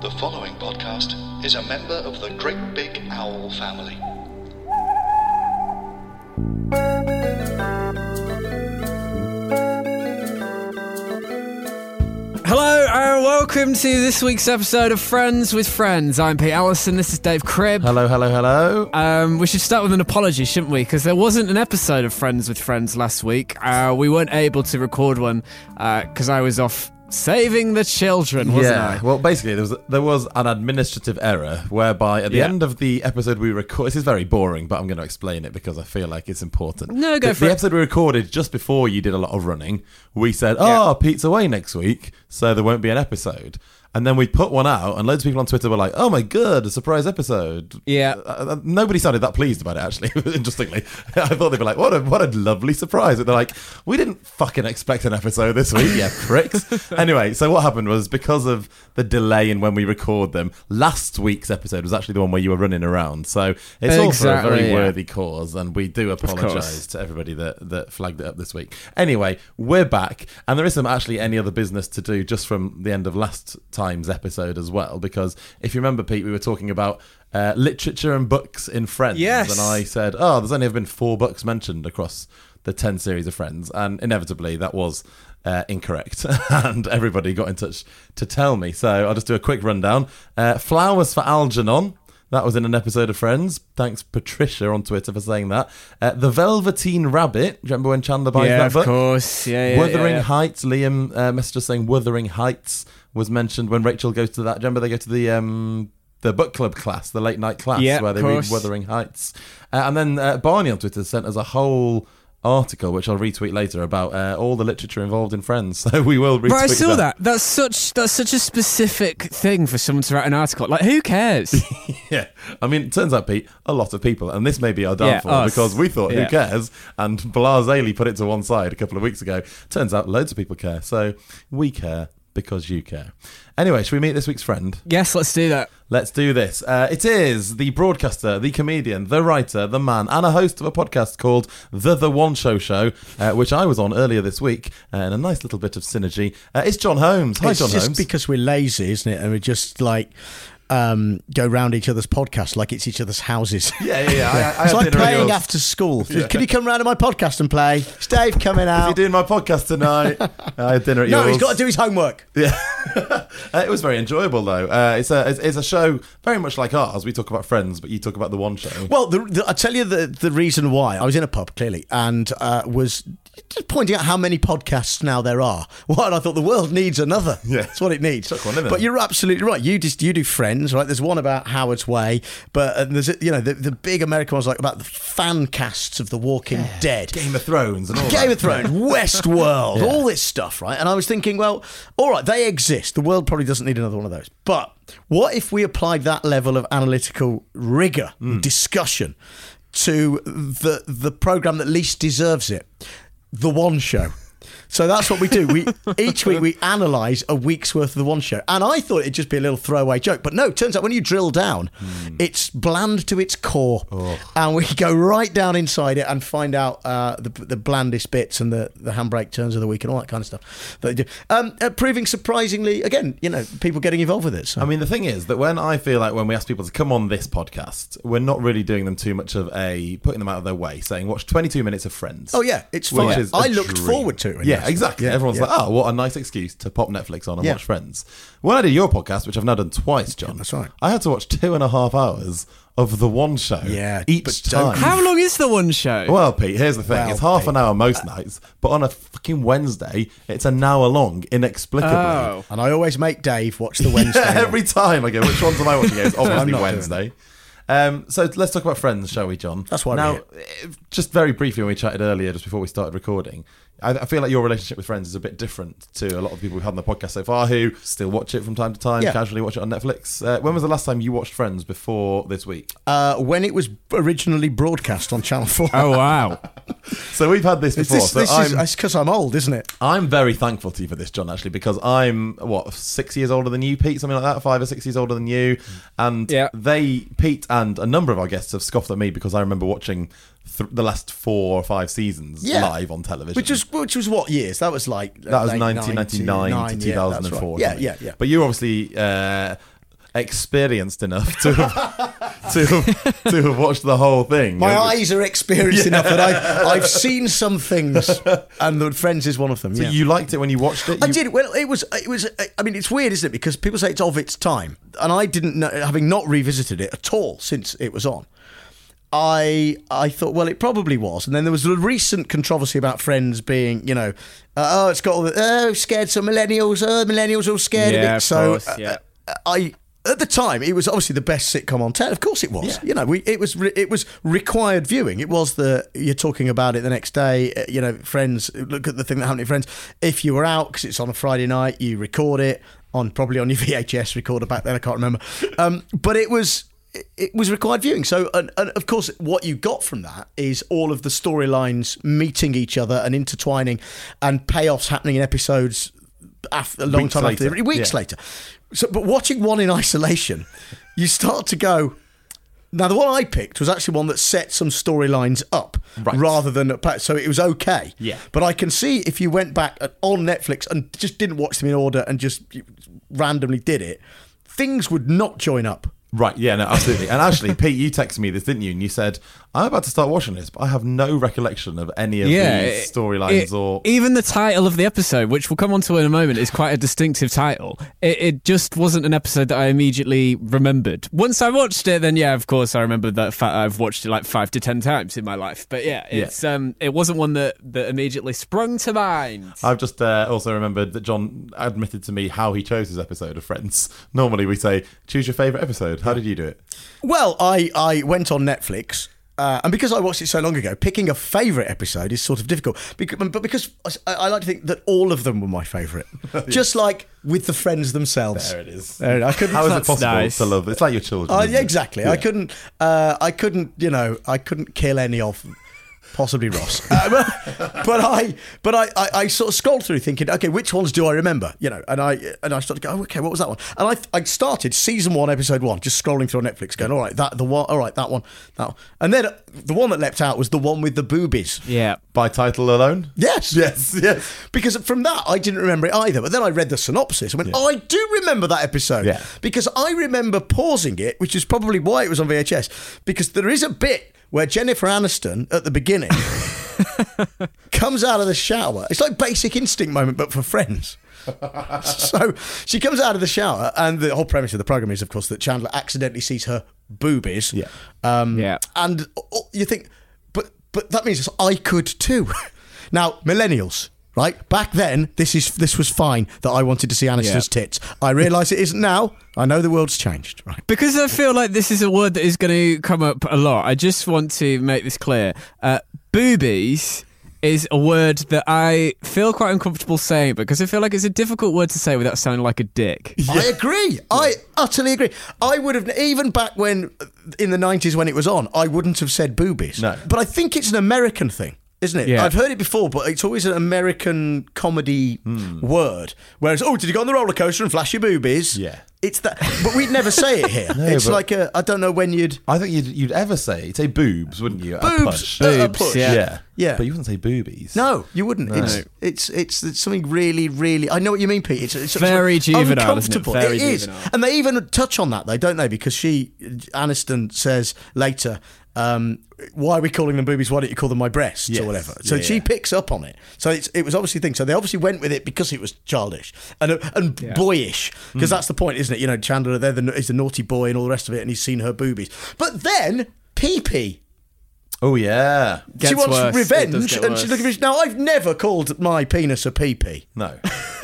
The following podcast is a member of the Great Big Owl family. Hello and welcome to this week's episode of Friends with Friends. I'm Pete Allison. This is Dave Cribb. Hello, hello, hello. Um, we should start with an apology, shouldn't we? Because there wasn't an episode of Friends with Friends last week. Uh, we weren't able to record one because I was off saving the children, wasn't yeah. I? Well, basically, there was there was an administrative error whereby at the Yeah. end of the episode we record. This is very boring, but I'm going to explain it because I feel like it's important. No, go the, for the it. episode we recorded just before you did a lot of running. We said, "Oh, Pete's away next week, so there won't be an episode." And then we put one out, and loads of people on Twitter were like, "Oh my god, a surprise episode!" Yeah. Uh, uh, nobody sounded that pleased about it. Actually, interestingly, I thought they'd be like, "What a what a lovely surprise!" But they're like, "We didn't fucking expect an episode this week, yeah, pricks." anyway, so what happened was because of the delay in when we record them, last week's episode was actually the one where you were running around. So it's all for a very yeah. worthy cause, and we do apologise to everybody that that flagged it up this week. Anyway, we're back, and there isn't actually any other business to do just from the end of last time's episode as well, because if you remember, Pete, we were talking about. Uh, literature and books in Friends, Yes. and I said, "Oh, there's only ever been four books mentioned across the ten series of Friends," and inevitably that was uh, incorrect, and everybody got in touch to tell me. So I'll just do a quick rundown. Uh, Flowers for Algernon. That was in an episode of Friends. Thanks, Patricia, on Twitter for saying that. Uh, the Velveteen Rabbit. Do you remember when Chandler buys yeah, that of course. Yeah, yeah. Wuthering yeah. Heights. Liam uh, messaged us saying Wuthering Heights was mentioned when Rachel goes to that. Remember they go to the um, the book club class, the late night class, Yeah, where they read Wuthering Heights. Uh, and then uh, Barney on Twitter sent us a whole article, which I'll retweet later, about uh, all the literature involved in Friends. So we will retweet Right, I saw that. That's such that's such a specific thing for someone to write an article. Like, who cares? Yeah, I mean, it turns out, Pete, a lot of people, and this may be our downfall us. because we thought, Yeah. who cares? And Blazely put it to one side a couple of weeks ago. Turns out, loads of people care. So we care because you care. Anyway, should we meet this week's friend? yes, let's do that. Let's do this. Uh, it is the broadcaster, the comedian, the writer, the man, and a host of a podcast called The The One Show Show, uh, which I was on earlier this week, uh, and a nice little bit of synergy. Uh, it's John Holmes. Hi, it's John just Holmes. because we're lazy, isn't it? And we're just like um, go round each other's podcasts like it's each other's houses. yeah, yeah, yeah. I, I it's like playing after school. Can you come round to my podcast and play? Is Dave coming out. out? doing my podcast tonight? I had dinner at No, yours. he's got to do his homework. Yeah, uh, it was very enjoyable though. Uh, it's a it's, it's a show very much like ours. We talk about Friends, but you talk about the one show. Well, the, the, I'll tell you the, the reason why. I was in a pub, clearly, and uh, was just pointing out how many podcasts now there are. And I thought the world needs another. Yeah. That's what it needs. One, but you're absolutely right. You just you do Friends, right? There's one about Howard's Way, but uh, there's you know the, the big American ones like about the fan casts of The Walking Dead. Game of Thrones and all Game that. of Thrones, Westworld, Yeah. all this stuff, right? And I was thinking, well, all right, they exist. The world probably doesn't need another one of those. But what if we applied that level of analytical rigor, Hmm. discussion, to the the program that least deserves it, the One Show? So that's what we do. We each week we analyse a week's worth of the one show, and I thought it'd just be a little throwaway joke, but no. Turns out when you drill down, Hmm. it's bland to its core, Oh. and we go right down inside it and find out uh, the, the blandest bits and the, the handbrake turns of the week and all that kind of stuff that they do. Um, uh, proving surprisingly, again, you know, people getting involved with it. So. I mean, the thing is that when I feel like when we ask people to come on this podcast, we're not really doing them too much of a putting them out of their way, saying watch 22 minutes of Friends. oh yeah, it's Which fun. is a I looked dream. forward to it. Yeah, yes. exactly. Yeah, Everyone's yeah. like, oh, what a nice excuse to pop Netflix on and Yeah. watch Friends. When I did your podcast, which I've now done twice, John, That's right. I had to watch two and a half hours of the one show. Yeah, each but time. How long is the one show? Well, Pete, here's the thing. Well, it's half Pete, an hour most nights, but on a fucking Wednesday, it's an hour long, inexplicably. oh. And I always make Dave watch the Wednesday. one. Every time I go, which ones am I watching? It's obviously I'm not doing Wednesday. Um, so let's talk about Friends, shall we, John? That's why we're Now, here. eh, just very briefly, when we chatted earlier, just before we started recording, I, I feel like your relationship with Friends is a bit different to a lot of people we've had on the podcast so far who still watch it from time to time, Yeah. casually watch it on Netflix. Uh, when was the last time you watched Friends before this week? uh, when it was originally broadcast on Channel Four. Oh wow! So we've had this It's before. this, so this I'm, is it's because I'm old, isn't it? I'm very thankful to you for this, John, actually, because I'm what six years older than you, Pete, something like that, five or six years older than you, and Yeah. they, Pete, and a number of our guests have scoffed at me because I remember watching th- the last four or five seasons Yeah. live on television, Which was which was what years? That was like that was late 1999 to 99, yeah, right. 2004. Yeah, yeah, yeah. But you're obviously uh, experienced enough to have, to have, to have watched the whole thing. My eyes are experienced enough that I, I've seen some things, and the Friends is one of them. So yeah. you liked it when you watched it? I did. Well, it was. It was. I mean, it's weird, isn't it? Because people say it's of its time, and I didn't know, having not revisited it at all since it was on. I I thought, well, it probably was, and then there was a recent controversy about Friends being, you know, uh, oh, it's got all the oh, scared some millennials, oh, millennials all scared Yeah, of it. of so course, yeah. uh, I. At the time, it was obviously the best sitcom on telly. Of course, it was. You know, we, it was re- it was required viewing. It was the you're talking about it the next day. uh, You know, Friends. Look at the thing that happened in Friends. If you were out because it's on a Friday night, you record it on probably on your VHS recorder back then. I can't remember, um, but it was it- was required viewing. So, and, and of course, what you got from that is all of the storylines meeting each other and intertwining, and payoffs happening in episodes after, a long Weeks time after later. weeks Yeah. later. So, but watching one in isolation, you start to go. Now, the one I picked was actually one that set some storylines up Right. rather than so it was okay. Yeah. But I can see if you went back on Netflix and just didn't watch them in order and just randomly did it, things would not join up. Right, yeah, no, absolutely. And actually, Pete, you texted me this, didn't you? And you said, I'm about to start watching this, but I have no recollection of any of yeah, these storylines or. even the title of the episode, which we'll come on to in a moment, is quite a distinctive title. It, it just wasn't an episode that I immediately remembered. Once I watched it, then yeah, of course, I remember that fa- I've watched it like five to ten times in my life. But yeah, it's um, it wasn't one that that immediately sprung to mind. I've just uh, also remembered that John admitted to me how he chose his episode of Friends. Normally, we say, choose your favourite episode. How did you do it? Well, I, I went on Netflix. Uh, and because I watched it so long ago, picking a favourite episode is sort of difficult. Because, but because I, I like to think that all of them were my favourite, just like with the friends themselves. There it is. There, I couldn't. How is it possible nice. to love? It's like your children. Uh, isn't yeah, exactly. I couldn't. Uh, I couldn't. You know, I couldn't kill any of. Possibly Ross, uh, but, but I, but I, I, I sort of scrolled through thinking, okay, which ones do I remember? You know, and I, and I started to go, oh, okay, what was that one? And I, I started season one, episode one, just scrolling through on Netflix, going, all right, that the one, all right, that one, that one, and then the one that leapt out was the one with the boobies. yeah. By title alone? Yes, Yes, yes. because from that I didn't remember it either. But then I read the synopsis and went, "Oh, I do remember that episode." Yeah. Because I remember pausing it, which is probably why it was on VHS. Because there is a bit where Jennifer Aniston at the beginning comes out of the shower. It's like Basic Instinct moment, but for friends. so she comes out of the shower, and the whole premise of the program is, of course, that Chandler accidentally sees her boobies. Yeah. Um, Yeah. And uh, you think, but but that means I could too. now, millennials, right? Back then, this is this was fine that I wanted to see Aniston's Yeah. tits. I realise it isn't now. I know the world's changed, right? Because I feel like this is a word that is going to come up a lot. I just want to make this clear. Uh, boobies is a word that I feel quite uncomfortable saying because I feel like it's a difficult word to say without sounding like a dick. I agree. I utterly agree. I would have even back when in the nineties when it was on, I wouldn't have said boobies. No. but I think it's an American thing. Isn't it? Yeah. I've heard it before, but it's always an American comedy word. Whereas, oh, did you go on the roller coaster and flash your boobies? Yeah. It's that, but we'd never say it here. it's like a, I don't know when you'd I think you'd, you'd ever say, you'd say boobs, wouldn't you? at a boobs, push. uh, a Boobs, push. yeah. Yeah. Yeah. But you wouldn't say boobies. No, you wouldn't. It's, it's it's it's something really, really. I know what you mean, Pete. It's, it's Very sort of juvenile, isn't it? uncomfortable. Very it is, juvenile. and they even touch on that, though, don't they? Because she, Aniston, says later. Um, why are we calling them boobies? Why don't you call them my breasts Yes. or whatever? So Yeah, she yeah. picks up on it. So it's, it was obviously a thing. So they obviously went with it because it was childish and and Yeah. boyish. Because that's the point, isn't it? You know, Chandler there the, is the naughty boy and all the rest of it, and he's seen her boobies. But then Pee Pee Oh, yeah. Gets she wants worse. Revenge, and she's worse. looking for. Now, I've never called my penis a pee pee. No.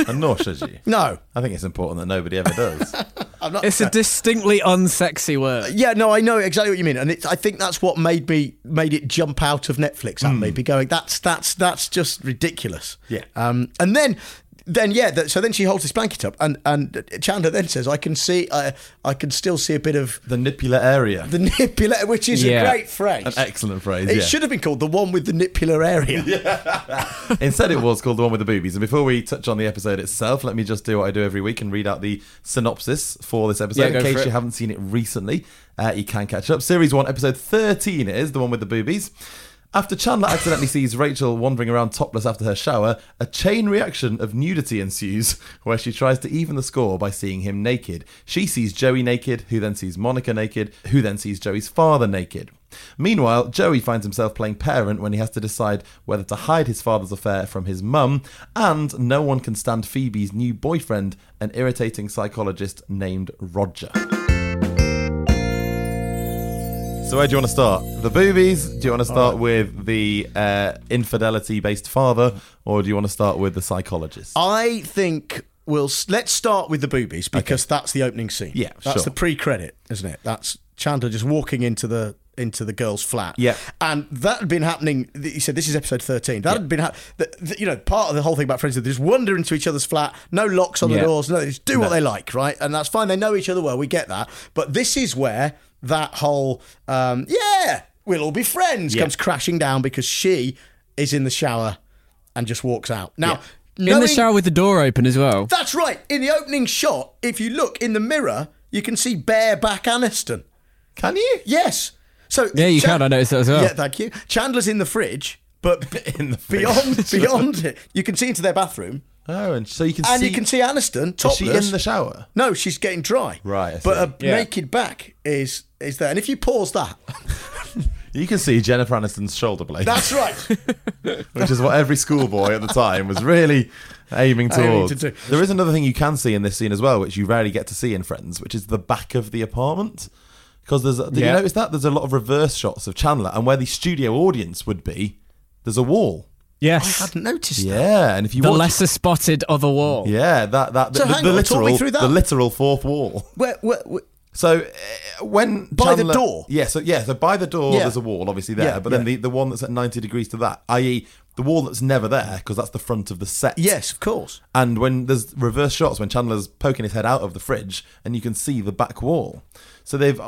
And nor should you. No, I think it's important that nobody ever does. I'm not. It's a distinctly unsexy word. yeah, no, I know exactly what you mean, and it's, I think that's what made me made it jump out of Netflix at me, be going, that's that's that's just ridiculous. Yeah. Um, and then. Then yeah, that, so then she holds this blanket up, and and Chandler then says, "I can see, I I can still see a bit of the nipular area. the nipular, which is Yeah. a great phrase. An excellent phrase. it yeah. should have been called the one with the nipular area. Instead, it was called The One with the Boobies. And before we touch on the episode itself, let me just do what I do every week and read out the synopsis for this episode Yeah, in case you haven't seen it recently. Uh, you can catch up. Series 1, episode 13 is The One with the Boobies. After Chandler accidentally sees Rachel wandering around topless after her shower, a chain reaction of nudity ensues, where she tries to even the score by seeing him naked. She sees Joey naked, who then sees Monica naked, who then sees Joey's father naked. Meanwhile, Joey finds himself playing parent when he has to decide whether to hide his father's affair from his mum, and no one can stand Phoebe's new boyfriend, an irritating psychologist named Roger. So where do you want to start? The boobies? Do you want to start with the uh, infidelity-based father, or do you want to start with the psychologist? I think we'll let's start with the boobies because that's the opening scene. Yeah, that's sure. the pre-credit, isn't it? That's Chandler just walking into the into the girl's flat. Yeah. and that had been happening. You said this is episode thirteen. That had been, ha- the, the, you know, part of the whole thing about friends. is They just wander into each other's flat, no locks on the doors, no, they just do what they like, right? And that's fine. They know each other well. We get that, but this is where that whole um, yeah, we'll all be friends Yeah. comes crashing down because she is in the shower and just walks out. Now. In the shower with the door open as well. that's right. In the opening shot, if you look in the mirror, you can see bareback Aniston. Can you? Yes. So Yeah, you can. I noticed that as well. Yeah, thank you. Chandler's in the fridge, but In the fridge. beyond beyond it, you can see into their bathroom, Oh, and so you can and see. you can see Aniston Is topless. she in the shower? no, she's getting dry. Right, But see. her Yeah. naked back is is there, and if you pause that, You can see Jennifer Aniston's shoulder blade, that's right. which is what every schoolboy at the time was really aiming Aiming towards. to do. There is another thing you can see in this scene as well, which you rarely get to see in Friends, which is the back of the apartment. Because there's, did you notice that there's a lot of reverse shots of Chandler, and where the studio audience would be, there's a wall. Yes. I hadn't noticed that. Yeah, and if you want. the watch, lesser spotted other wall. yeah, that that So the, hang the on, talk literal me through that. the literal fourth wall. Where, where, where- So uh, when By the door? yeah, so yeah, so by the door Yeah. there's a wall obviously there, Yeah, but then the, the one that's at ninety degrees to that, i.e., the wall that's never there because that's the front of the set. yes, of course. and when there's reverse shots when Chandler's poking his head out of the fridge and you can see the back wall. So they've,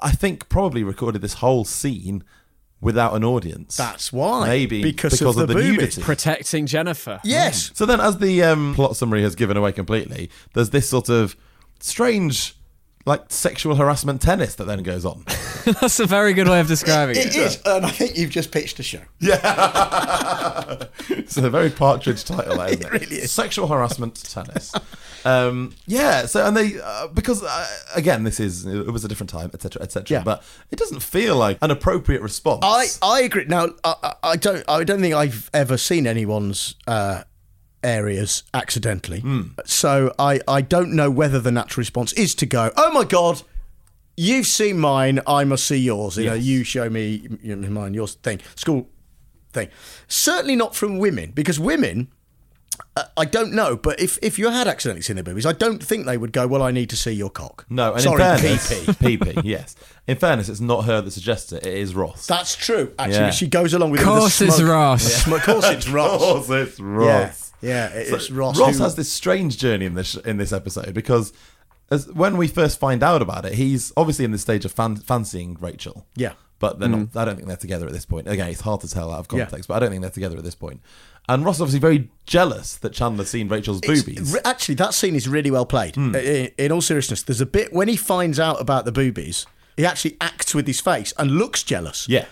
I think, probably recorded this whole scene without an audience. That's why. maybe Because of the boobies. nudity. Protecting Jennifer. Yes. So then, as the um, plot summary has given away completely, there's this sort of strange, like sexual harassment tennis that then goes on. That's a very good way of describing It it. is, and I think you've just pitched a show. Yeah, it's a very partridge title, that, isn't it? really is. Sexual harassment tennis. Um, yeah. So and they uh, because uh, again, this is it was a different time, etc., etc. Yeah. But it doesn't feel like an appropriate response. I, I agree. Now, I, I- I don't I don't think I've ever seen anyone's uh, areas accidentally. So I, I don't know whether the natural response is to go, oh my god, you've seen mine, I must see yours. You know, you show me you know, mine, yours thing, school thing. Certainly not from women because women. uh, I don't know, but if, if you had accidentally seen their boobies, I don't think they would go. Well, I need to see your cock. no, and sorry, in fairness, PP. PP, yes. In fairness, it's not her that suggests it; it is Ross. That's true. Actually, Yeah. she goes along with Of it with the course it's smoke. Ross. Of course it's Ross. Of course, it's Ross. Yeah, yeah, it's So Ross. Ross who- has this strange journey in this in this episode because as when we first find out about it, he's obviously in the stage of fan, fancying Rachel. Yeah. but they're not, I don't think they're together at this point. Again, it's hard to tell out of Yeah. context, but I don't think they're together at this point. And Ross is obviously very jealous that Chandler's seen Rachel's It's- boobies. re- Actually, that scene is really well played. Hmm. In, in all seriousness, there's a bit when he finds out about the boobies, he actually acts with his face and looks jealous. Yeah.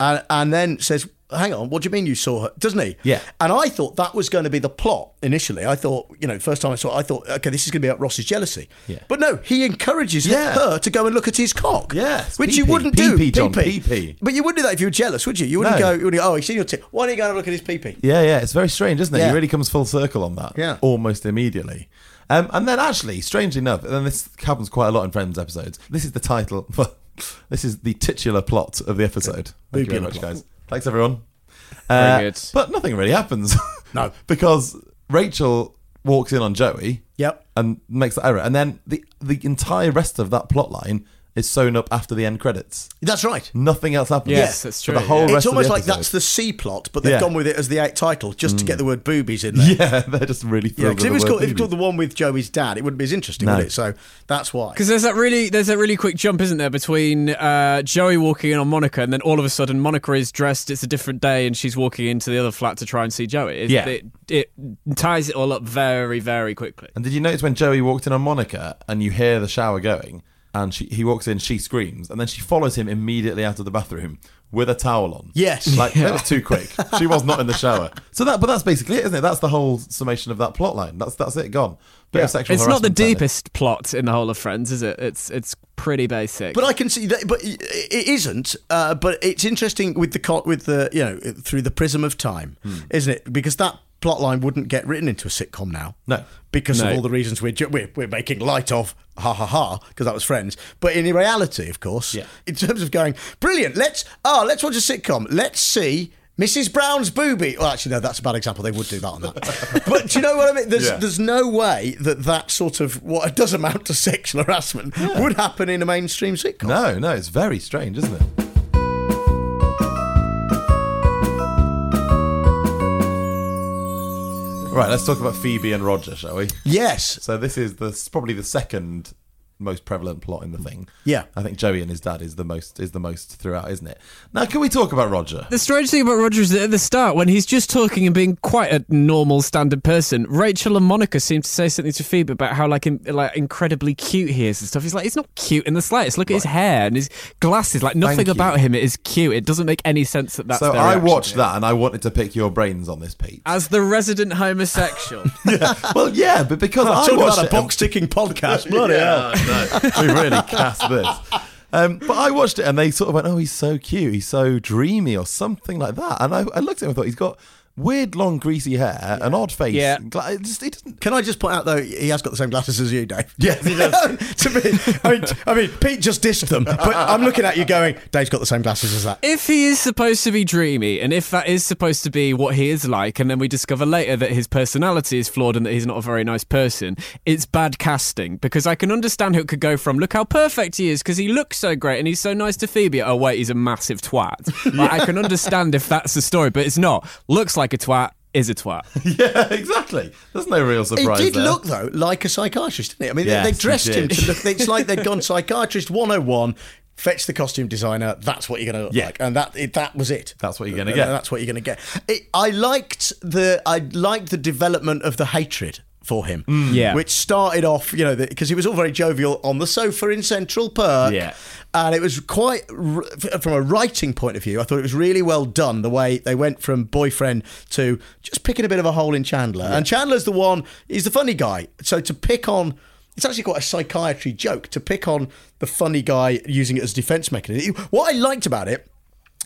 And, and then says, Hang on, what do you mean you saw her? Doesn't he? Yeah. And I thought that was going to be the plot initially. I thought, you know, first time I saw it, I thought, okay, this is going to be about Ross's jealousy. Yeah. But no, he encourages Yeah. her to go and look at his cock. Yes, Which you pee-pee. wouldn't do. Pee-pee, John, Pee-pee. pee-pee. But you wouldn't do that if you were jealous, would you? You wouldn't No. go, you wouldn't go, oh, he's seen your tit. Why don't you go and look at his pee pee? Yeah, yeah, it's very strange, isn't it? Yeah. He really comes full circle on that. Yeah. Almost immediately. Um, and then actually, strangely enough, and this happens quite a lot in Friends episodes, this is the title, this is the titular plot of the episode. Thank you very much, plot. guys. Thanks, everyone. Very Uh, good. But nothing really happens. No. because Rachel walks in on Joey Yep. and makes that error. And then the, the entire rest of that plot line is sewn up after the end credits. That's right. Nothing else happens. Yes, that's For the whole yeah. rest It's of the almost like that's the C plot, but they've Yeah. Mm. gone with it as the out title just to get the word boobies in there. Yeah, they're just really Yeah, because with if it was the called, if it was called the one with Joey's dad, it wouldn't be as interesting, No. would it? So that's why. Because there's that really there's that really quick jump, isn't there, between uh, Joey walking in on Monica, and then all of a sudden Monica is dressed. It's a different day, and she's walking into the other flat to try and see Joey. It, Yeah. it, it ties it all up very very quickly. And did you notice when Joey walked in on Monica and you hear the shower going, and she, he walks in, she screams, and then she follows him immediately out of the bathroom with a towel on. Yes. like that was too quick. She was not in the shower. So that, but that's basically it, isn't it? That's the whole summation of that plot line. That's that's it. Gone. Bit of sexual It's not the harassment technique. deepest plot in the whole of Friends, is it? It's it's pretty basic. But I can see that, but it it isn't. Uh, but it's interesting with the co- with the you know through the prism of time, Hmm. isn't it? Because that plot line wouldn't get written into a sitcom now. No. because No. of all the reasons we're, ju- we're we're making light of. Ha ha ha! Because that was Friends. But in reality, of course, Yeah. in terms of going brilliant, let's ah let's watch a sitcom. Let's see. Mrs. Brown's booby. Well, actually, no, that's a bad example. They would do that on that. but do you know what I mean? There's, Yeah. there's no way that that sort of what it does amount to sexual harassment would happen in a mainstream sitcom. No, no, it's very strange, isn't it? Right, let's talk about Phoebe and Roger, shall we? Yes. So this is the probably the second most prevalent plot in the thing. Yeah. I think Joey and his dad is the most is the most throughout, isn't it? Now, can we talk about Roger? The strange thing about Roger is that at the start, when he's just talking and being quite a normal, standard person, Rachel and Monica seem to say something to Phoebe about how like in, like incredibly cute he is and stuff. He's like, he's not cute in the slightest. Look at his hair and his glasses. Like nothing Thank you. about him is cute. It doesn't make any sense that that's. so their I watched to that and I wanted to pick your brains on this, Pete. as the resident homosexual. well, yeah, but because I Talking watched about a box ticking podcast. Bloody. Yeah, I we really cast this. Um, but I watched it and they sort of went, "Oh, he's so cute, he's so dreamy, or something like that." And I, I looked at him and thought, "He's got weird, long, greasy hair, an odd face. Yeah. Gla- it just, he doesn't." Can I just point out though, he has got the same glasses as you, Dave. Yes, he does. to me, I mean, I mean, Pete just dissed them, but I'm looking at you going, Dave's got the same glasses as that. if he is supposed to be dreamy, and if that is supposed to be what he is like, and then we discover later that his personality is flawed and that he's not a very nice person, it's bad casting. Because I can understand who it could go from, look how perfect he is, because he looks so great and he's so nice to Phoebe. Oh, wait, he's a massive twat. Like, I can understand if that's the story, but it's not. Looks like a twat, is a twat. yeah, exactly. There's no real He surprise did there. look though like a psychiatrist, didn't he? I mean, they- Yes, they dressed him to look. It's like they'd gone psychiatrist 101. Fetch the costume designer. That's what you're going to look Yeah. like, and that it, that was it. That's what you're gonna get. That's what you're going to get. It, I liked the I liked the development of the hatred for him. Mm. Yeah. which started off, you know, because he was all very jovial on the sofa in Central Perk. Yeah. and it was quite from a writing point of view. I thought it was really well done the way they went from boyfriend to just picking a bit of a hole in Chandler. And Chandler's the one. He's the funny guy. So to pick on. It's actually quite a psychiatry joke to pick on the funny guy using it as a defense mechanism. What I liked about it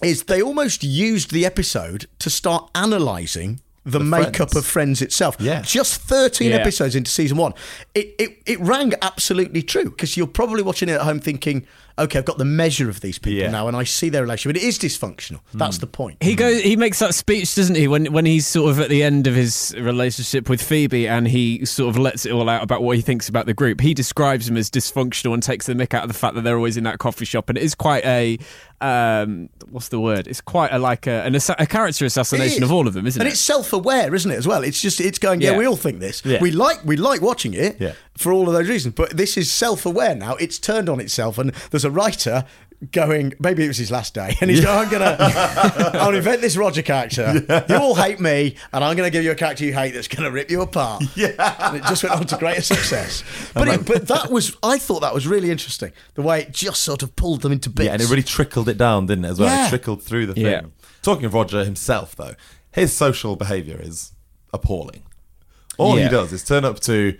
is they almost used the episode to start analysing the, makeup Friends. of Friends itself. Yeah. Just 13 Yeah. episodes into season one. It, it, it rang absolutely true because you're probably watching it at home thinking, okay, I've got the measure of these people Yeah. now and I see their relationship. It is dysfunctional. That's hmm. the point. He hmm. goes. He makes that speech, doesn't he? When when he's sort of at the end of his relationship with Phoebe, and he sort of lets it all out about what he thinks about the group. He describes them as dysfunctional and takes the mick out of the fact that they're always in that coffee shop. And it is quite a um, what's the word? It's quite a like a, an, assa- a character assassination of all of them, isn't and it? And it's self-aware, isn't it? As well, it's just it's going. Yeah, Yeah. we all think this. Yeah. We like we like watching it Yeah. for all of those reasons. But this is self-aware now. It's turned on itself, and there's a writer going. Maybe it was his last day, and he's going. I'm gonna. I'll invent this Roger character. You all hate me, and I'm gonna give you a character you hate that's gonna rip you apart. Yeah, and it just went on to greater success. But it, but that was I thought that was really interesting. The way it just sort of pulled them into bits. Yeah, and it really trickled it down, didn't it, as well? Yeah. It trickled through the thing. Yeah. Talking of Roger himself, though, his social behaviour is appalling. All he does is turn up to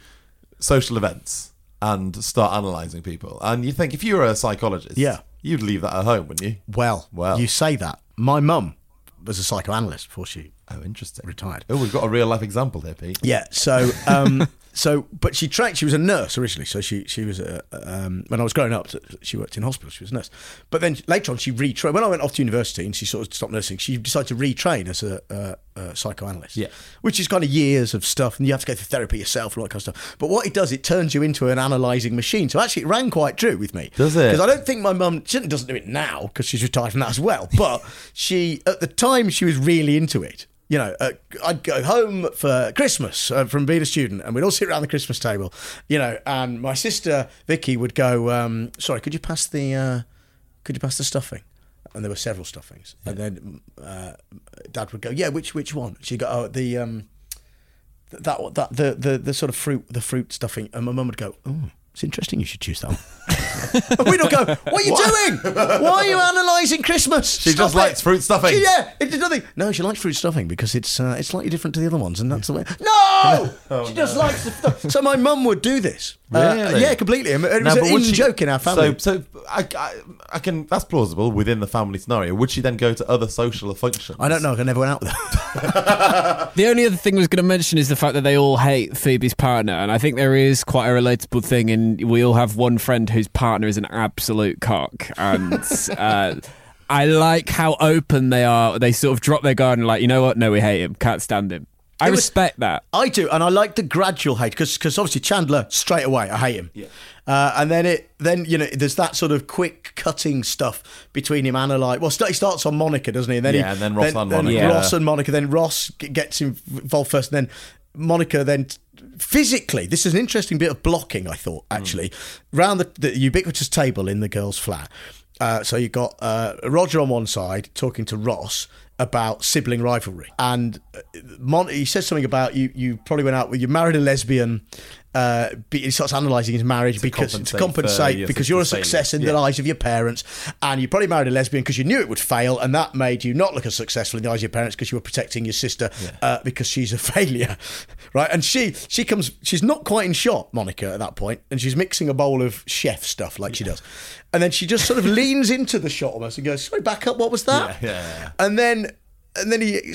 social events and start analysing people. And you think if you were a psychologist, Yeah. You'd leave that at home, wouldn't you? Well, Well. you say that. My mum was a psychoanalyst before she Oh, interesting. retired. Oh, we've got a real life example here, Pete. Yeah. So, um, so, but she trained. She was a nurse originally. So she she was a um, when I was growing up. She worked in hospital. She was a nurse. But then later on, she retrained. When I went off to university and she sort of stopped nursing, she decided to retrain as a, a, a psychoanalyst. Yeah. Which is kind of years of stuff, and you have to go through therapy yourself and all that kind of stuff. But what it does, it turns you into an analysing machine. So actually, it ran quite true with me. Does it? Because I don't think my mum she doesn't do it now because she's retired from that as well. But she at the time she was really into it. You know, uh, I'd go home for Christmas uh, from being a student, and we'd all sit around the Christmas table. You know, and my sister Vicky would go, um, "Sorry, could you pass the, uh, could you pass the stuffing?" And there were several stuffings, and then uh, Dad would go, "Yeah, which which one?" She'd go, "Oh, the um, th- that that the the the sort of fruit the fruit stuffing," and my mum would go, "Oh, it's interesting. You should choose that one." And we'd all go, What are you doing? Why are you analysing Christmas? She just Stop likes fruit stuffing. She- yeah, it's nothing. No, she likes fruit stuffing because it's uh, it's slightly different to the other ones, and that's the way. No, she just likes the stuff. So my mum would do this. Uh, Really? yeah, completely. It was Now, an but would in she- joke in our family. So, so I, I, I can. That's plausible within the family scenario. Would she then go to other social functions? I don't know. I never went out with her. The only other thing I was going to mention is the fact that they all hate Phoebe's partner, and I think there is quite a relatable thing. In we all have one friend whose partner is an absolute cock, and uh, I like how open they are. They sort of drop their guard and like, you know what? No, we hate him. Can't stand him. I It was- respect that. I do, and I like the gradual hate because because obviously Chandler straight away I hate him. Yeah. Uh, and then it then you know there's that sort of quick cutting stuff between him and like well st- he starts on Monica doesn't he and then Yeah, he, and then Ross and Monica. Yeah. Ross and Monica then Ross gets involved first and then Monica then t- physically this is an interesting bit of blocking I thought actually. Round the, the ubiquitous table in the girls flat. Uh, so you've got uh, Roger on one side talking to Ross about sibling rivalry. And uh, Mon- he says something about you you probably went out with you married a lesbian uh, be, he starts analysing his marriage because compensate to compensate because you're a success in failure. the eyes of your parents, and you probably married a lesbian because you knew it would fail, and that made you not look as successful in the eyes of your parents because you were protecting your sister uh, because she's a failure, right? And she she comes, she's not quite in shot, Monica, at that point, and she's mixing a bowl of chef stuff like she does, and then she just sort of leans into the shot almost and goes, "Sorry, back up. What was that?" Yeah, yeah, yeah. And then and then he,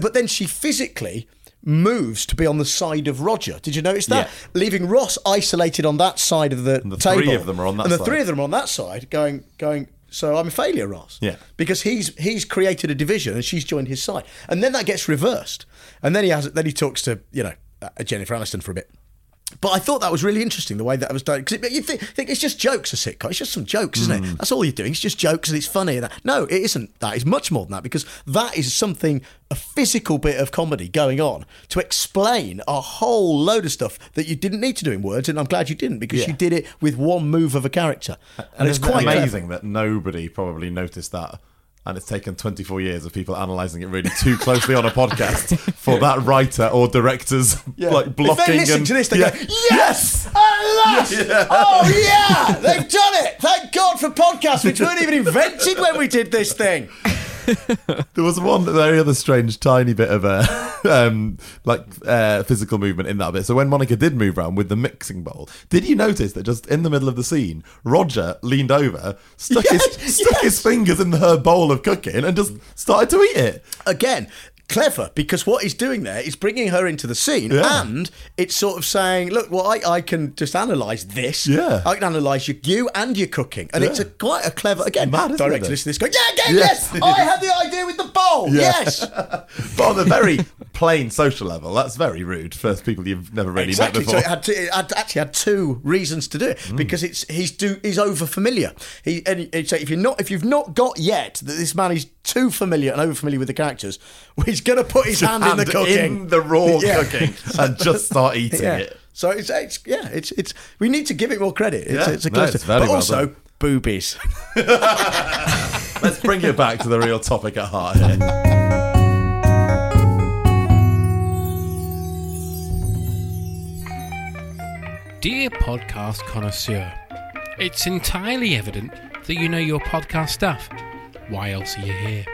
but then she physically moves to be on the side of Roger. Did you notice that? Yeah. Leaving Ross isolated on that side of the, the table. three of them are on that and the side. three of them are on that side, going, going. So I'm a failure, Ross. Yeah. because he's he's created a division and she's joined his side, and then that gets reversed, and then he has then he talks to you know uh, Jennifer Aniston for a bit. But I thought that was really interesting the way that I was done because you think, think it's just jokes a sitcom. It's just some jokes, isn't Mm. it? That's all you're doing. It's just jokes and it's funny. And that. No, it isn't. That is much more than that because that is something a physical bit of comedy going on to explain a whole load of stuff that you didn't need to do in words. And I'm glad you didn't because Yeah. you did it with one move of a character, and, And it's quite clever. amazing that nobody probably noticed that. And it's taken 24 years of people analysing it really too closely on a podcast for that writer or director's like blocking If they listen and to this, they Yeah. go, "Yes, at last! Oh yeah, they've done it! Thank God for podcasts, which weren't even invented when we did this thing." There was one very other strange tiny bit of a um, like uh, physical movement in that bit. So when Monica did move around with the mixing bowl, did you notice that just in the middle of the scene, Roger leaned over, stuck Yes, his stuck yes. his fingers in her bowl of cooking, and just started to eat it. again clever because what he's doing there is bringing her into the scene Yeah. and it's sort of saying look well I, I can just analyse this Yeah. I can analyse you, you and your cooking and it's a quite a clever again mad, director it? listen to this go yeah again Yes. yes, I had the idea with the bowl Yeah. yes But on a very plain social level, that's very rude for people you've never really exactly met so before. it, had to, it had actually had two reasons to do it hmm. because it's he's do he's over familiar he and he- so if you're not if you've not got yet that this man is too familiar and over familiar with the characters he's gonna put his hand, in the cooking in the raw Yeah. cooking, and just start eating yeah. it. So it's, it's yeah, it's it's we need to give it more credit. It's, Yeah. it's a No, close it's very but well also done. boobies. Let's bring it back to the real topic at heart here. Dear podcast connoisseur, it's entirely evident that you know your podcast stuff. Why else are you here?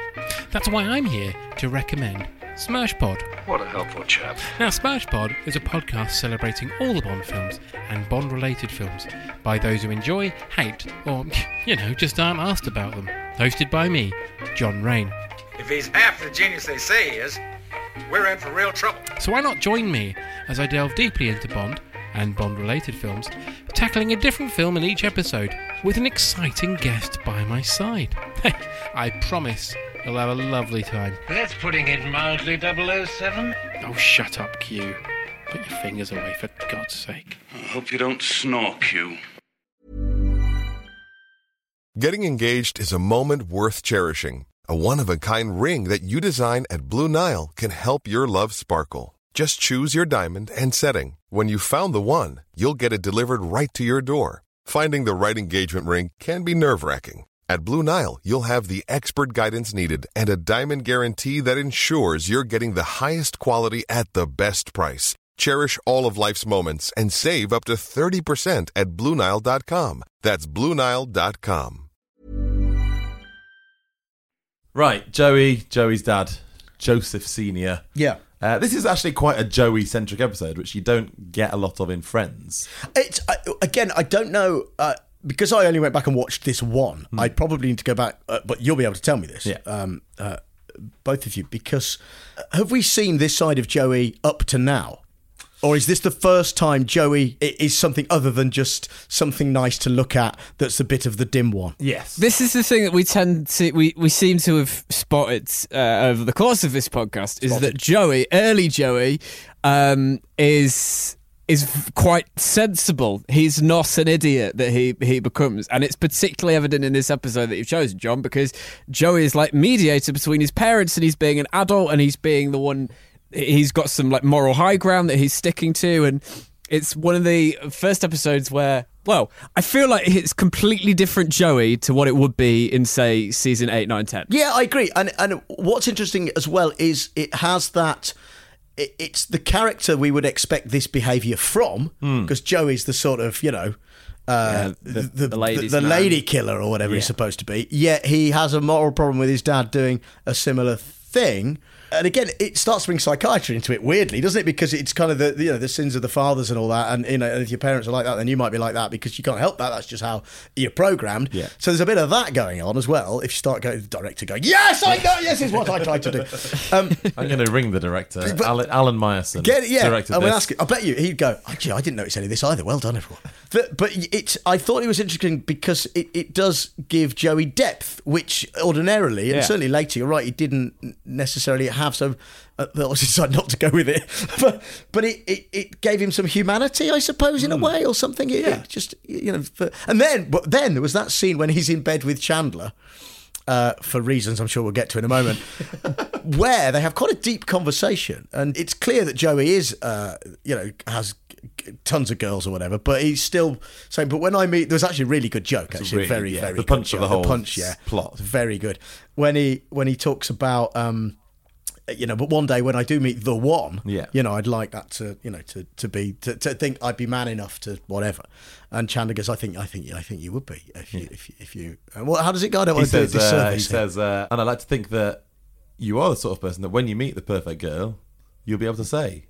That's why I'm here to recommend Smershpod. What a helpful chap. Now, Smershpod is a podcast celebrating all the Bond films and Bond related films by those who enjoy, hate, or, you know, just aren't asked about them. Hosted by me, John Rain. If he's half the genius they say he is, we're in for real trouble. So why not join me as I delve deeply into Bond and Bond related films, tackling a different film in each episode with an exciting guest by my side. I promise you'll have a lovely time. That's putting it mildly, 007. Oh, shut up, Q. Put your fingers away for God's sake. I hope you don't snore, Q. Getting engaged is a moment worth cherishing. A one of a kind ring that you design at Blue Nile can help your love sparkle. Just choose your diamond and setting. When you've found the one, you'll get it delivered right to your door. Finding the right engagement ring can be nerve wracking. At Blue Nile, you'll have the expert guidance needed and a diamond guarantee that ensures you're getting the highest quality at the best price. Cherish all of life's moments and save up to 30% at BlueNile.com. That's BlueNile.com. Right, Joey, Joey's dad, Joseph Senior. Yeah. Uh, this is actually quite a Joey centric episode, which you don't get a lot of in Friends. It's I, again. I don't know uh, because I only went back and watched this one. I probably need to go back, uh, but you'll be able to tell me this. Yeah. Um, uh, both of you, because uh, have we seen this side of Joey up to now? Or is this the first time Joey is something other than just something nice to look at that's a bit of the dim one? Yes. This is the thing that we tend to we, we seem to have spotted uh, over the course of this podcast is that Joey, early Joey, um, is is quite sensible. He's not an idiot that he he becomes, and it's particularly evident in this episode that you've chosen, John, because Joey is like mediator between his parents and he's being an adult and he's being the one. He's got some like moral high ground that he's sticking to, and it's one of the first episodes where, well, I feel like it's completely different Joey to what it would be in, say, season 8, 9, 10. Yeah, I agree. And and what's interesting as well is it has that. It- It's the character we would expect this behaviour from, because Joe is the sort of you know. Uh, Hmm. Yeah, the- the, the the lady killer or whatever he's supposed to be. Yet he has a moral problem with his dad doing a similar thing. And again, it starts to bring psychiatry into it weirdly, doesn't it? Because it's kind of the you know the sins of the fathers and all that. And you know, if your parents are like that, then you might be like that because you can't help that. That's just how you're programmed. Yeah. So there's a bit of that going on as well. If you start going, the director going, yes, I know, yes, is what I tried to do. Um, I'm going to ring the director, Alan, Alan Myerson. Get it, yeah. Directed this. ask. I bet you he'd go. Actually, I didn't notice any of this either. Well done, everyone. But, but it's. I thought it was interesting because it, it does give Joey depth, which ordinarily and Yeah. certainly later, you're right, he didn't necessarily have. So uh, they obviously decided not to go with it. but but it, it, it gave him some humanity, I suppose, in a way, or something. It, Yeah. it just you know. For, and then but then there was that scene when he's in bed with Chandler. Uh, for reasons I'm sure we'll get to in a moment, where they have quite a deep conversation, and it's clear that Joey is, uh, you know, has tons of girls or whatever, but he's still saying. But when I meet, there was actually a really good joke, actually, really- very yeah, very the good punch of the whole punch, yeah, plot. very good. When he when he talks about. Um, you know, but one day when I do meet the one, Yeah. you know, I'd like that to, you know, to, to be to, to think I'd be man enough to whatever. And Chandler goes, I think, I think, I think you would be if you, if you, if you. And what, how does it go? I don't He want to do a says, uh, he here. says, uh, and I like to think that you are the sort of person that when you meet the perfect girl, you'll be able to say,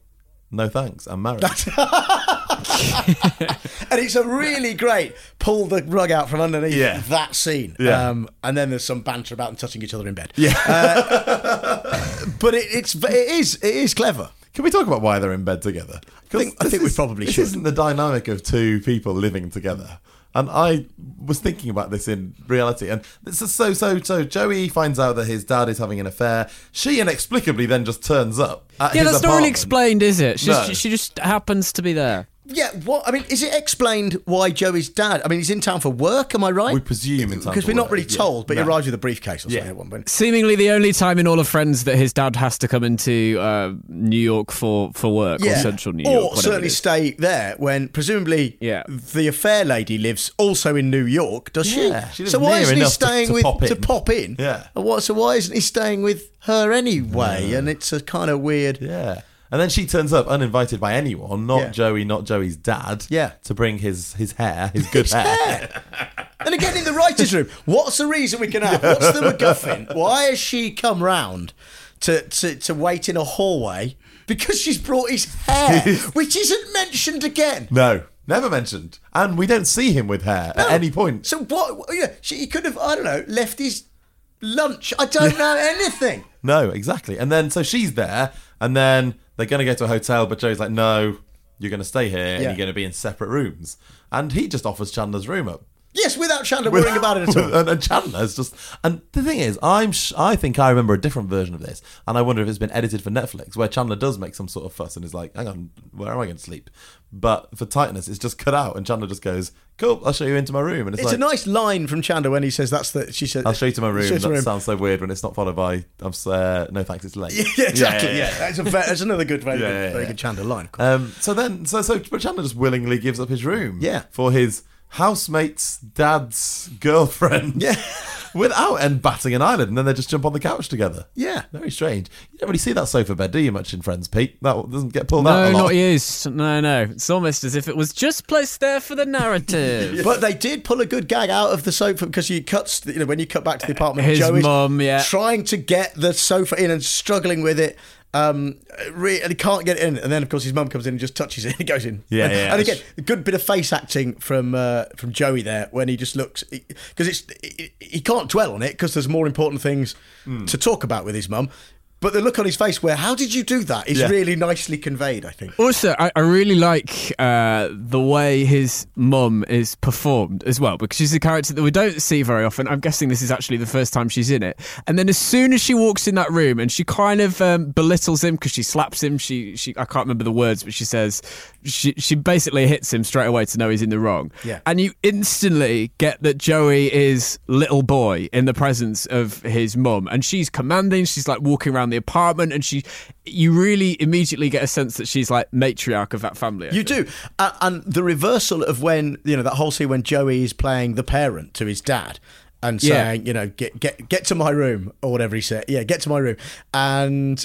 no thanks, I'm married. and it's a really great pull the rug out from underneath Yeah. that scene. Yeah. Um, and then there's some banter about them touching each other in bed. Yeah, uh, but it, it's it is it is clever. Can we talk about why they're in bed together? I think- I this think we is- probably this should. isn't the dynamic of two people living together. And I was thinking about this in reality, and this is so so so. Joey finds out that his dad is having an affair. She inexplicably then just turns up. At Yeah, his that's not really explained, is it? She's, No. She just happens to be there. Yeah, what I mean is it explained why Joey's dad? I mean, he's in town for work. Am I right? We presume in time because for we're not work, really yeah. told, but he No. arrives with a briefcase or something Yeah. at one point. Seemingly the only time in all of Friends that his dad has to come into uh, New York for, for work or central New York. or whatever certainly it is. stay there when presumably Yeah. the affair lady lives also in New York. Does Yeah, she? she lives so why near isn't he enough to- staying to with pop to in. pop in? Yeah. And what? So why isn't he staying with her anyway? And it's a kind of weird. Yeah. And then she turns up uninvited by anyone, not Yeah. Joey, not Joey's dad. Yeah. To bring his his hair, his good hair. And again, in the writers' room, what's the reason we can have? What's the MacGuffin? Why has she come round to, to, to wait in a hallway? Because she's brought his hair, which isn't mentioned again. No, never mentioned. And we don't see him with hair at any point. So what? Yeah, she, he could have, I don't know, left his lunch. I don't know anything. No, exactly. And then so she's there, and then they're going to go to a hotel, but Joey's like, no, you're going to stay here, and Yeah. you're going to be in separate rooms. And he just offers Chandler's room up. Yes, without Chandler worrying about it at all. and, and Chandler's just. And the thing is, I'm. Sh- I think I remember a different version of this, and I wonder if it's been edited for Netflix, where Chandler does make some sort of fuss and is like, "Hang on, where am I going to sleep?" But for tightness, it's just cut out, and Chandler just goes, "Cool, I'll show you into my room." And it's, It's like, a nice line from Chandler when he says that's the. She said, I'll show you to my room. That my sounds so weird when it's not followed by, "I'm uh, no thanks, it's late." Yeah, exactly. Yeah, yeah, yeah. That's, a, that's another good, very, good, very good Chandler line. Um, so then, so so, but Chandler just willingly gives up his room. Yeah. For his housemate's dad's girlfriend. Yeah. without and batting an eyelid, and then they just jump on the couch together. Yeah. very strange. You don't really see that sofa bed, do you? Much in Friends, Pete. That doesn't get pulled out. No, a lot. not used. No, no. It's almost as if it was just placed there for the narrative. But they did pull a good gag out of the sofa because you cut, you know, when you cut back to the apartment, His Joey's mum, yeah. trying to get the sofa in and struggling with it. Um, re- and he can't get in, and then of course his mum comes in and just touches it, He goes in. Yeah, and, yeah. And again, a good bit of face acting from uh, from Joey there when he just looks because it's he, he can't dwell on it because there's more important things Hmm. to talk about with his mum. But the look on his face, where how did you do that, is Yeah. really nicely conveyed. I think. Also, I, I really like uh, the way his mum is performed as well, because she's a character that we don't see very often. I'm guessing this is actually the first time she's in it. And then as soon as she walks in that room and she kind of um, belittles him because she slaps him, she, she I can't remember the words, but she says she she basically hits him straight away to know he's in the wrong. Yeah. And you instantly get that Joey is little boy in the presence of his mum, and she's commanding. She's like walking around the apartment, and she, you really immediately get a sense that she's like matriarch of that family. I You think. do, uh, and the reversal of when you know that whole scene when Joey is playing the parent to his dad and Yeah. saying, you know, get get get to my room or whatever he said. Yeah, get to my room, and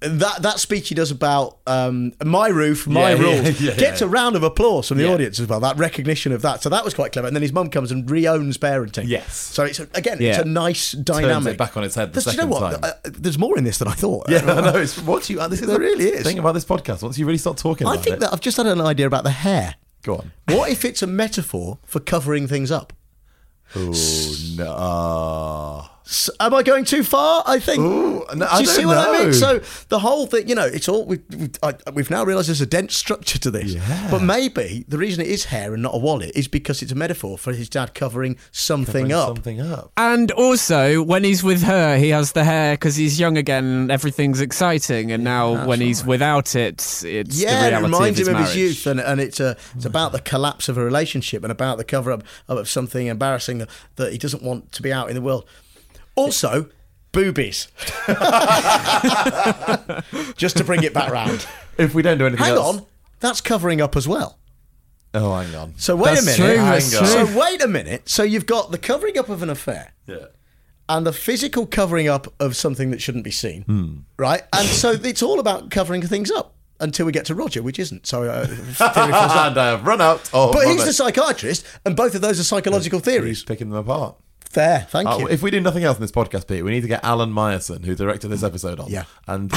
that that speech he does about um, my roof, my Yeah, rules yeah, gets a round of applause from the audience as well. That recognition of that, so that was quite clever. And then his mum comes and re-owns parenting. Yes. so it's again, it's a nice dynamic. back on its head the There's- you know what? time. Uh, there's more in this than I thought. Yeah, I know. It's once you. This is There really is. thing about this podcast. Once you really start talking I think it, that I've just had an idea about the hair. go on. What if it's a metaphor for covering things up? Oh no! S- Am I going too far? I think. Ooh, no, Do you see don't what I mean? So the whole thing, you know, it's all we've, we've, I, we've now realised there's a dense structure to this. Yeah. But maybe the reason it is hair and not a wallet is because it's a metaphor for his dad covering something Bring up. Something up. And also, when he's with her, he has the hair because he's young again. and Everything's exciting, and now when he's without it, it's the Yeah, it reminds of his him of his youth, and, and it's a, it's about the collapse of a relationship and about the cover up of something embarrassing that, that he doesn't want to be out in the world. Also, boobies. Just to bring it back round. If we don't do anything Hang else, on, that's covering up as well. Oh, hang on. So wait That's a minute. true, that's Hang on. true. So wait a minute. So you've got the covering up of an affair Yeah. and the physical covering up of something that shouldn't be seen, Hmm. right? And so it's all about covering things up until we get to Roger, which isn't. So uh, theory falls out. and I have run out. Oh, But he's the psychiatrist, and both of those are psychological He's theories. picking them apart. Fair, thank Uh, you. if we do nothing else in this podcast, Pete, we need to get Alan Myerson, who directed this episode, on, Yeah. and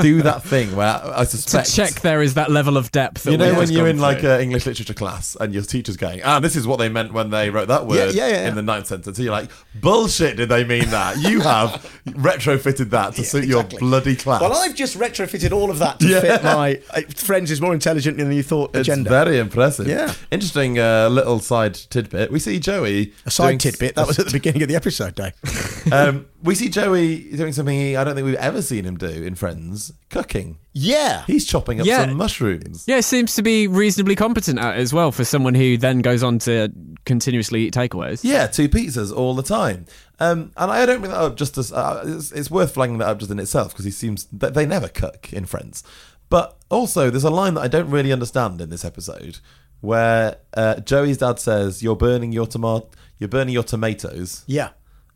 do that thing where I To suspect check there is that level of depth. That You know when you're gone in like through. an English literature class and your teacher's going, ah, this is what they meant when they wrote that word yeah, yeah. in the ninth sentence. So you're like, bullshit, did they mean that? You have retrofitted that to suit exactly. your bloody class. well, I've just retrofitted all of that to Yeah. fit my uh, friends is more intelligent than you thought it's agenda. very impressive. Yeah. Interesting uh, little side tidbit. We see Joey. a side doing- tidbit. That was at the beginning of the episode, Dave. um, we see Joey doing something he, I don't think we've ever seen him do in Friends cooking. Yeah. He's chopping up Yeah. some mushrooms. Yeah, seems to be reasonably competent at it as well for someone who then goes on to continuously eat takeaways. Yeah, two pizzas all the time. Um, and I don't bring that up just as uh, it's, it's worth flagging that up just in itself because he seems that they never cook in Friends. But also, there's a line that I don't really understand in this episode where uh, Joey's dad says, "You're burning your tomato, you're burning your tomatoes," Yeah.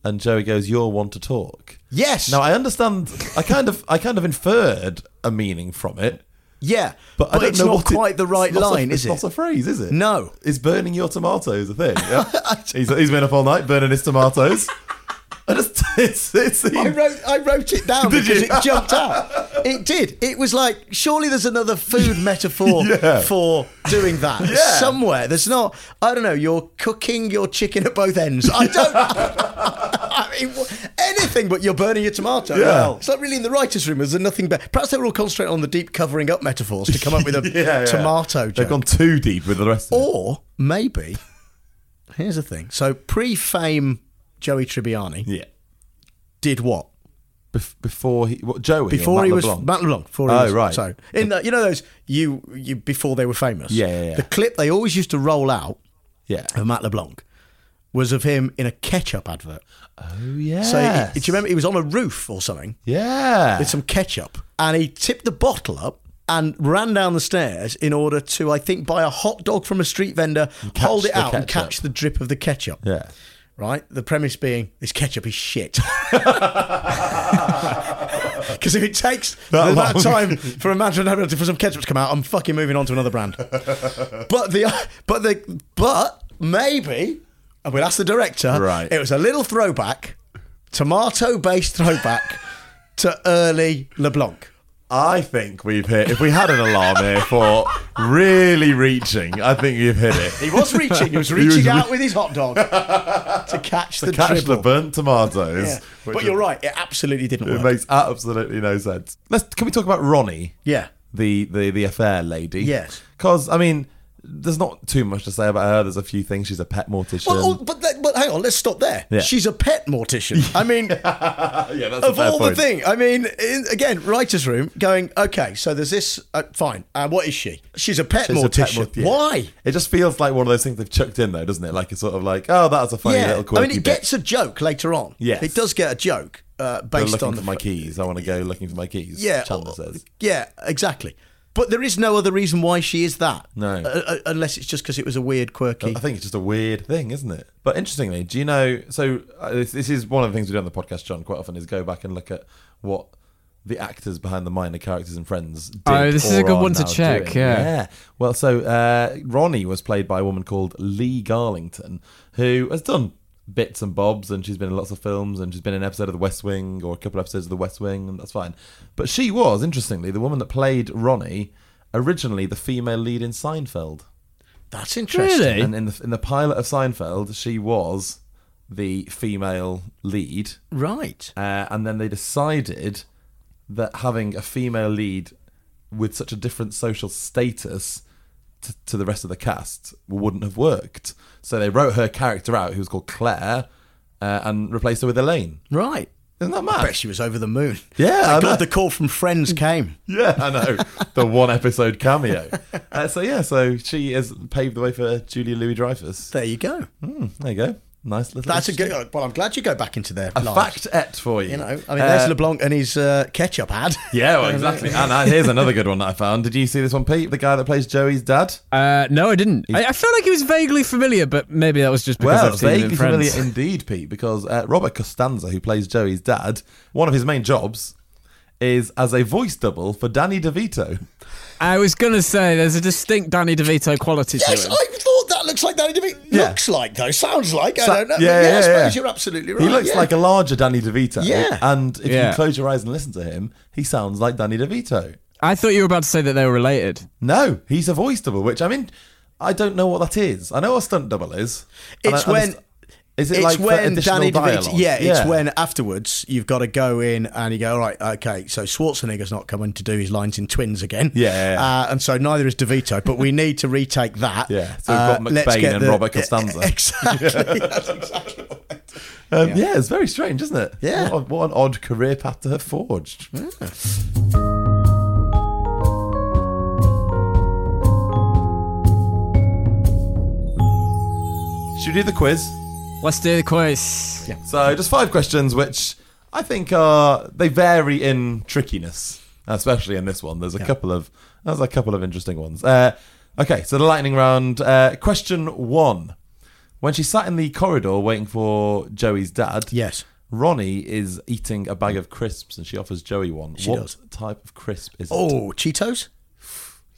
and Joey goes, "You're one to talk." Yes. Now I understand. I kind of, I kind of inferred a meaning from it. yeah. But, I don't it's know not what it- quite the right a- line, it's is it? It's not a phrase, is it? No. Is burning your tomatoes a thing? Yeah. he's, he's been up all night burning his tomatoes. I just, it's, it's, I wrote, I wrote it down Did because you? it jumped out. It did. It was like, surely there's another food metaphor Yeah. for doing that Yeah. somewhere. There's not. I don't know. You're cooking your chicken at both ends. I don't. I mean, anything but you're burning your tomato. Yeah. Well, it's like really in the writers' room. There's nothing better. Perhaps they were all concentrating on the deep covering up metaphors to come up with a Yeah, tomato They've gone too deep with the rest of it. Or maybe, here's the thing. So pre-fame Joey Tribbiani Yeah. did what? Bef- before he, what, Joey? Before Matt he was? Matt LeBlanc. Before he Oh, was, right. So in the, you know those you you before they were famous. Yeah, yeah, yeah. The clip they always used to roll out Yeah. of Matt LeBlanc was of him in a ketchup advert. Oh yeah. So he, do you remember he was on a roof or something Yeah. with some ketchup and he tipped the bottle up and ran down the stairs in order to I think buy a hot dog from a street vendor, hold it out and catch the drip of the ketchup. yeah. Right? The premise being this ketchup is shit. Because if it takes That of time for a man to for some ketchup to come out, I'm fucking moving on to another brand. but the but the but maybe, and we'll ask the director. Right. It was a little throwback, tomato-based throwback to early LeBlanc. I think we've hit. If we had an alarm here for really reaching, I think you've hit it. He was reaching. He was He reaching was re- out with his hot dog to catch the Catch dribble. the burnt tomatoes. Yeah. But you're right. It absolutely didn't It work. makes absolutely no sense. Let's. Can we talk about Ronnie? yeah. the the the affair lady. Yes. Because I mean, there's not too much to say about her. There's a few things. She's a pet mortician. Well, oh, but that, but hang on, let's stop there. Yeah. She's a pet mortician. I mean, yeah, that's a of all point. the thing. I mean, in, again, writers' room going. Okay, so there's this. Uh, fine. Uh, what is she? She's a pet She's a pet mortician. mort- yeah. Why? It just feels like one of those things they've chucked in, though, doesn't it? Like it's sort of like, oh, that's a funny yeah. little I quirky mean, it bit. gets a joke later on. Yes. It does get a joke uh, based on my keys. I want to go looking for my keys. Yeah. Chandler says. Yeah. Exactly. But there is no other reason why she is that. No. Uh, uh, unless it's just because it was a weird, quirky. I think it's just a weird thing, isn't it? But interestingly, do you know? So uh, this, this is one of the things we do on the podcast, John. Quite often is go back and look at what the actors behind the minor characters and Friends. Did Oh, this is a good one to check, yeah. yeah. Well, so uh, Ronnie was played by a woman called Lee Garlington, who has done bits and bobs, and she's been in lots of films, and she's been in an episode of The West Wing or a couple of episodes of The West Wing, and that's fine. But she was, interestingly, the woman that played Ronnie. Originally, the female lead in Seinfeld. That's interesting. Really? And in the in the pilot of Seinfeld, she was the female lead, Right. uh, and then they decided that having a female lead with such a different social status to, to the rest of the cast wouldn't have worked. So they wrote her character out, who was called Claire, uh, and replaced her with Elaine. Right. Isn't that I bet she was over the moon. Yeah, I Thank know. The call from Friends came. Yeah, I know. the one episode cameo. Uh, so yeah, so she has paved the way for Julia Louis Dreyfus. There you go. there you go. Nice little. That's a good. Well, I'm glad you go back into their a lives. fact et for you. You know, I mean, there's Uh, LeBlanc and his uh, ketchup ad. Yeah, well, exactly. and uh, here's another good one that I found. Did you see this one, Pete? The guy that plays Joey's dad. Uh, no, I didn't. I, I felt like he was vaguely familiar, but maybe that was just because Well, I've seen him in vaguely Friends. familiar indeed, Pete, because uh, Robert Costanza, who plays Joey's dad, one of his main jobs is as a voice double for Danny DeVito. I was gonna say there's a distinct Danny DeVito quality yes, to him. I thought that looks like Danny DeVito. Yeah. Looks like though. Sounds like. I don't know. yeah, yeah, yeah, I suppose yeah. you're absolutely right. He looks yeah. like a larger Danny DeVito. Yeah. And if Yeah. you close your eyes and listen to him, he sounds like Danny DeVito. I thought you were about to say that they were related. No, he's a voice double, which I mean, I don't know what that is. I know what a stunt double is. It's I when. Is it it's like when Danny DeVito, yeah, it's when afterwards you've got to go in and you go, all right, okay, so Schwarzenegger's not coming to do his lines in Twins again. Yeah, yeah, yeah. Uh, and so neither is DeVito, but we need to retake that. Yeah, so we've got Uh, McBain and the- Robert Costanza. Exactly. That's exactly Um, yeah. it's very strange, isn't it? Yeah. What, what an odd career path to have forged. Should we do the quiz? Let's do the quiz. So, just five questions, which I think are they vary in trickiness, especially in this one. There's a couple of there's a couple of interesting ones. Uh, okay, so the lightning round. Uh, question one: When she sat in the corridor waiting for Joey's dad, Yes. Ronnie is eating a bag of crisps, and she offers Joey one. She what does. type of crisp is it? Oh, Cheetos?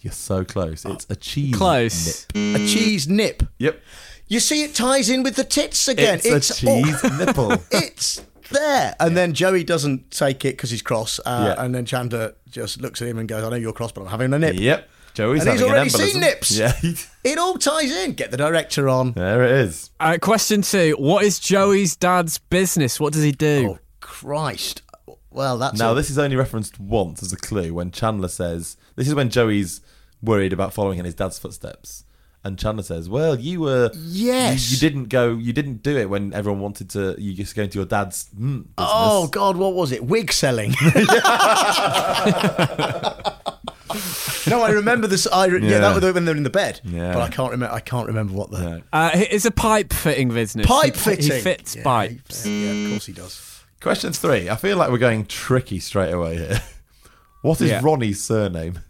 You're so close. It's a cheese. Close. nip. A cheese nip. Yep. You see, it ties in with the tits again. It's, a cheese oh, nipple. it's there. And then Joey doesn't take it because he's cross. Uh, Yeah. And then Chandler just looks at him and goes, I know you're cross, but I'm having a nip. Yep. Joey's And he's having an already seen nips. Yeah. It all ties in. Get the director on. there it is. All right, question two: What is Joey's dad's business? What does he do? Oh, Christ. Well, that's Now, a- this is only referenced once as a clue when Chandler says, This is when Joey's worried about following in his dad's footsteps. And Chandler says, Well, you were. Yes. You, you didn't go, you didn't do it when everyone wanted to, you just go into your dad's mm, business. Oh God, what was it? Wig selling. no, I remember this. I re- yeah. Yeah. that was when they're in the bed. Yeah. but I can't remember. I can't remember what the No. Uh, it's a pipe fitting business. pipe He- fitting. He fits Yeah, pipes. Yeah, of course he does. Question three. I feel like we're going tricky straight away here. What is Yeah. Ronnie's surname?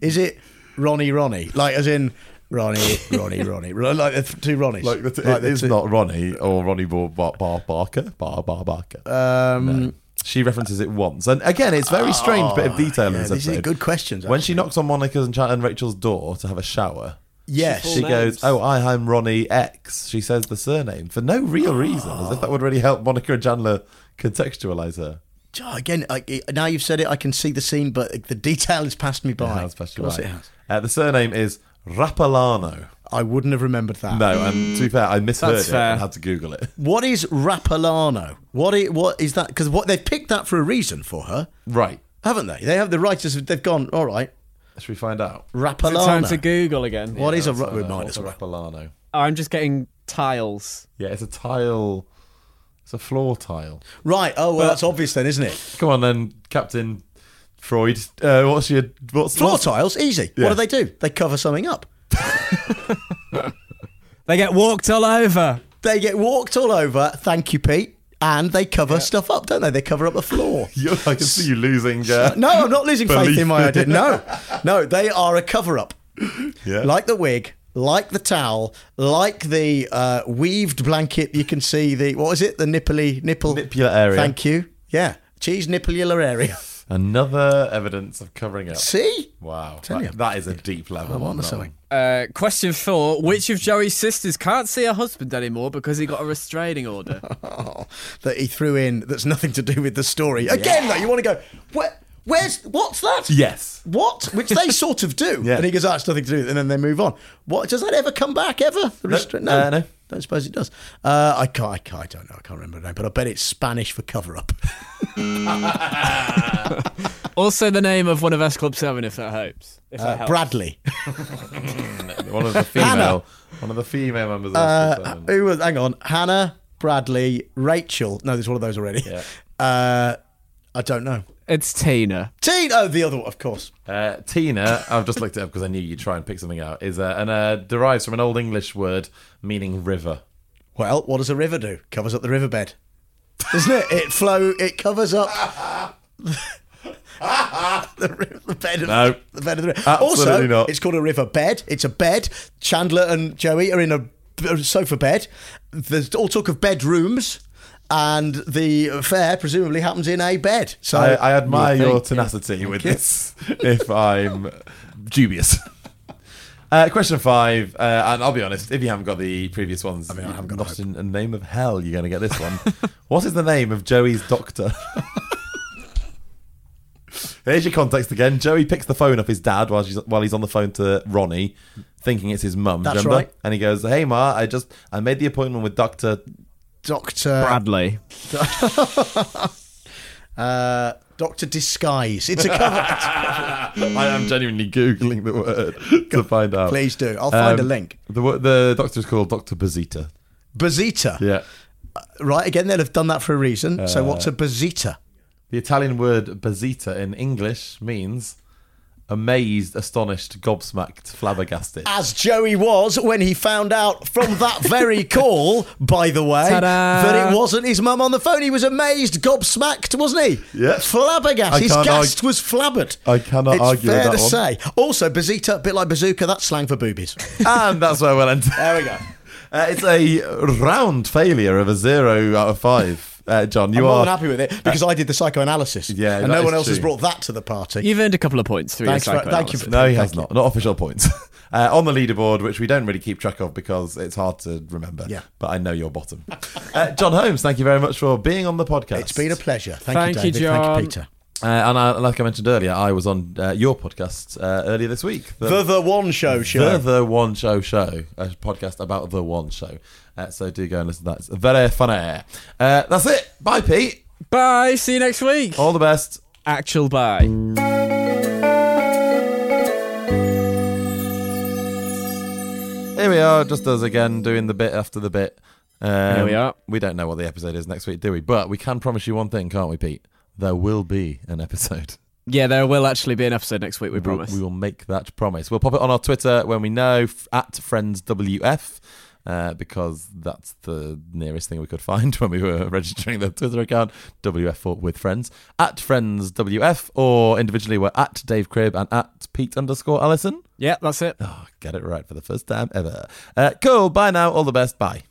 Is it Ronnie Ronnie? Like as in Ronnie, Ronnie, Ronnie, like the th- two Ronnies. Like, the t- Like it the is two- not Ronnie or Ronnie Bar, Bar, Bar Barker. Bar, Bar Barker. Um, No. She references it once, and again, it's very strange bit of detail in yeah, this these are episode. good questions. When she actually. knocks on Monica's and, Cha- and Rachel's door to have a shower, yes, Full she names. goes, "Oh, I, I'm Ronnie X." She says the surname for no real reason, as if that would really help Monica and Chandler contextualize her. Oh, again, I, now you've said it, I can see the scene, but the detail has passed me by. It has passed you Of course by. it has. Uh, the surname is Rapalano. I wouldn't have remembered that. No, and to be fair, I misheard That's it fair. and had to Google it. What is Rapalano? What is, what is that? Because what they've picked that for a reason for her, Right. haven't they? They have the writers. have- They've gone. All right, Should we find out? Is it Rapalano. time to Google again. What is a What's, ra- remind what's us? a Rapalano? I'm just getting tiles. Yeah, it's a tile. It's a floor tile. Right. Oh well, that's obvious then, isn't it? Come on, then, Captain Freud. Uh, what's your what's Floor what's- tiles, easy. Yeah. What do they do? They cover something up. They get walked all over. They get walked all over. Thank you, Pete. And they cover stuff up, don't they? They cover up the floor. I can see you losing. Uh, No, I'm not losing faith in my idea. No, no, they are a cover up. yeah. Like the wig, like the towel, like the uh, weaved blanket. You can see the what is it? The nipply nipple Nipular area. Thank you. Yeah, cheese nippular area. Another evidence of covering up. See, Wow, Tell you. that, that is a deep level. I'm on that to something. Uh, question four: Which of Joey's sisters can't see her husband anymore because he got a restraining order? oh, that he threw in. That's nothing to do with the story. Again, though, you want to go. Where, where's what's that? Yes. What? Which they sort of do. Yeah. And he goes, oh, it's nothing to do. And then they move on. What? Does that ever come back, ever? The restra- No, uh, no. Don't suppose it does. Uh, I, can't, I, can't, I don't know. I can't remember the name, but I bet it's Spanish for cover up. also, the name of one of S Club Seven, if that helps. If that Uh, helps. Bradley. One of the female, one of the female members of the Uh, Seven. who was, hang on. Hannah, Bradley, Rachel. No, there's one of those already. Yeah. Uh, I don't know. It's Tina. Tina! Oh, the other one, of course. Uh, Tina, I've just looked it up because I knew you'd try and pick something out. Is uh, and uh, derives from an old English word meaning river. Well, what does a river do? Covers up the riverbed. Doesn't it? It flow. It covers up the, ri- the bed of No. the bed of the river. Absolutely also, not. it's called a river bed. It's a bed. Chandler and Joey are in a, a sofa bed. There's all talk of bedrooms, and the affair presumably happens in a bed. So I, I admire you your tenacity with this. If I'm dubious. Uh, question five, uh, and I'll be honest, if you haven't got the previous ones, I mean, I haven't got not in the name of hell, you're going to get this one. what is the name of Joey's doctor? Here's your context again. Joey picks the phone up his dad while, she's, while he's on the phone to Ronnie, thinking it's his mum. That's remember? right. And he goes, "Hey Ma, I just I made the appointment with Doctor Doctor Bradley. uh, Doctor Disguise. It's a cover. I am genuinely googling the word to find out. Please do. I'll find a Um, link. The the doctor is called Doctor Bazita. Bazita. Yeah. Right. Again, they'll have done that for a reason. so Uh, what's a bazita? The Italian word bazita in English means amazed, astonished, gobsmacked, flabbergasted. as Joey was when he found out from that very call, by the way, Ta-da. that it wasn't his mum on the phone. He was amazed, gobsmacked, wasn't he? Yeah. Flabbergasted. His gast argue- was flabbered. I cannot it's argue with fair that to one. say. Also, bazita, a bit like bazooka, that's slang for boobies. and that's where we'll end. there we go. Uh, it's a round failure of a zero out of five. Uh, John, you I'm more are. than happy with it because I did the psychoanalysis. Yeah, and no one else has brought that to the party. You've earned a couple of points through Thanks your for- thank you psychoanalysis. for- No, he has not. Not official points. uh, on the leaderboard, which we don't really keep track of because it's hard to remember. Yeah. But I know you're bottom. uh, John Holmes, thank you very much for being on the podcast. It's been a pleasure. Thank, Thank you, you, David. Thank you, Peter. Uh, and I, like I mentioned earlier, I was on uh, your podcast uh, earlier this week. The The One Show show. The, the One Show Show, a podcast about The One Show. Uh, so do go and listen to that. It's very funny. Uh, that's it. Bye, Pete. Bye. See you next week. All the best. Actual bye. Here we are, just us again, doing the bit after the bit. Um, Here we are. We don't know what the episode is next week, do we? But we can promise you one thing, can't we, Pete? There will be an episode. Yeah, there will actually be an episode next week. We We'll- promise. We will make that promise. We'll pop it on our Twitter when we know f- at friendswf. uh, because that's the nearest thing we could find when we were registering the Twitter account, WF4 with friends, at friends WF, or individually we're at Dave Crib and at Pete underscore Allison. Yeah, that's it. Oh, get it right for the first time ever. Uh, cool. Bye now. All the best. Bye.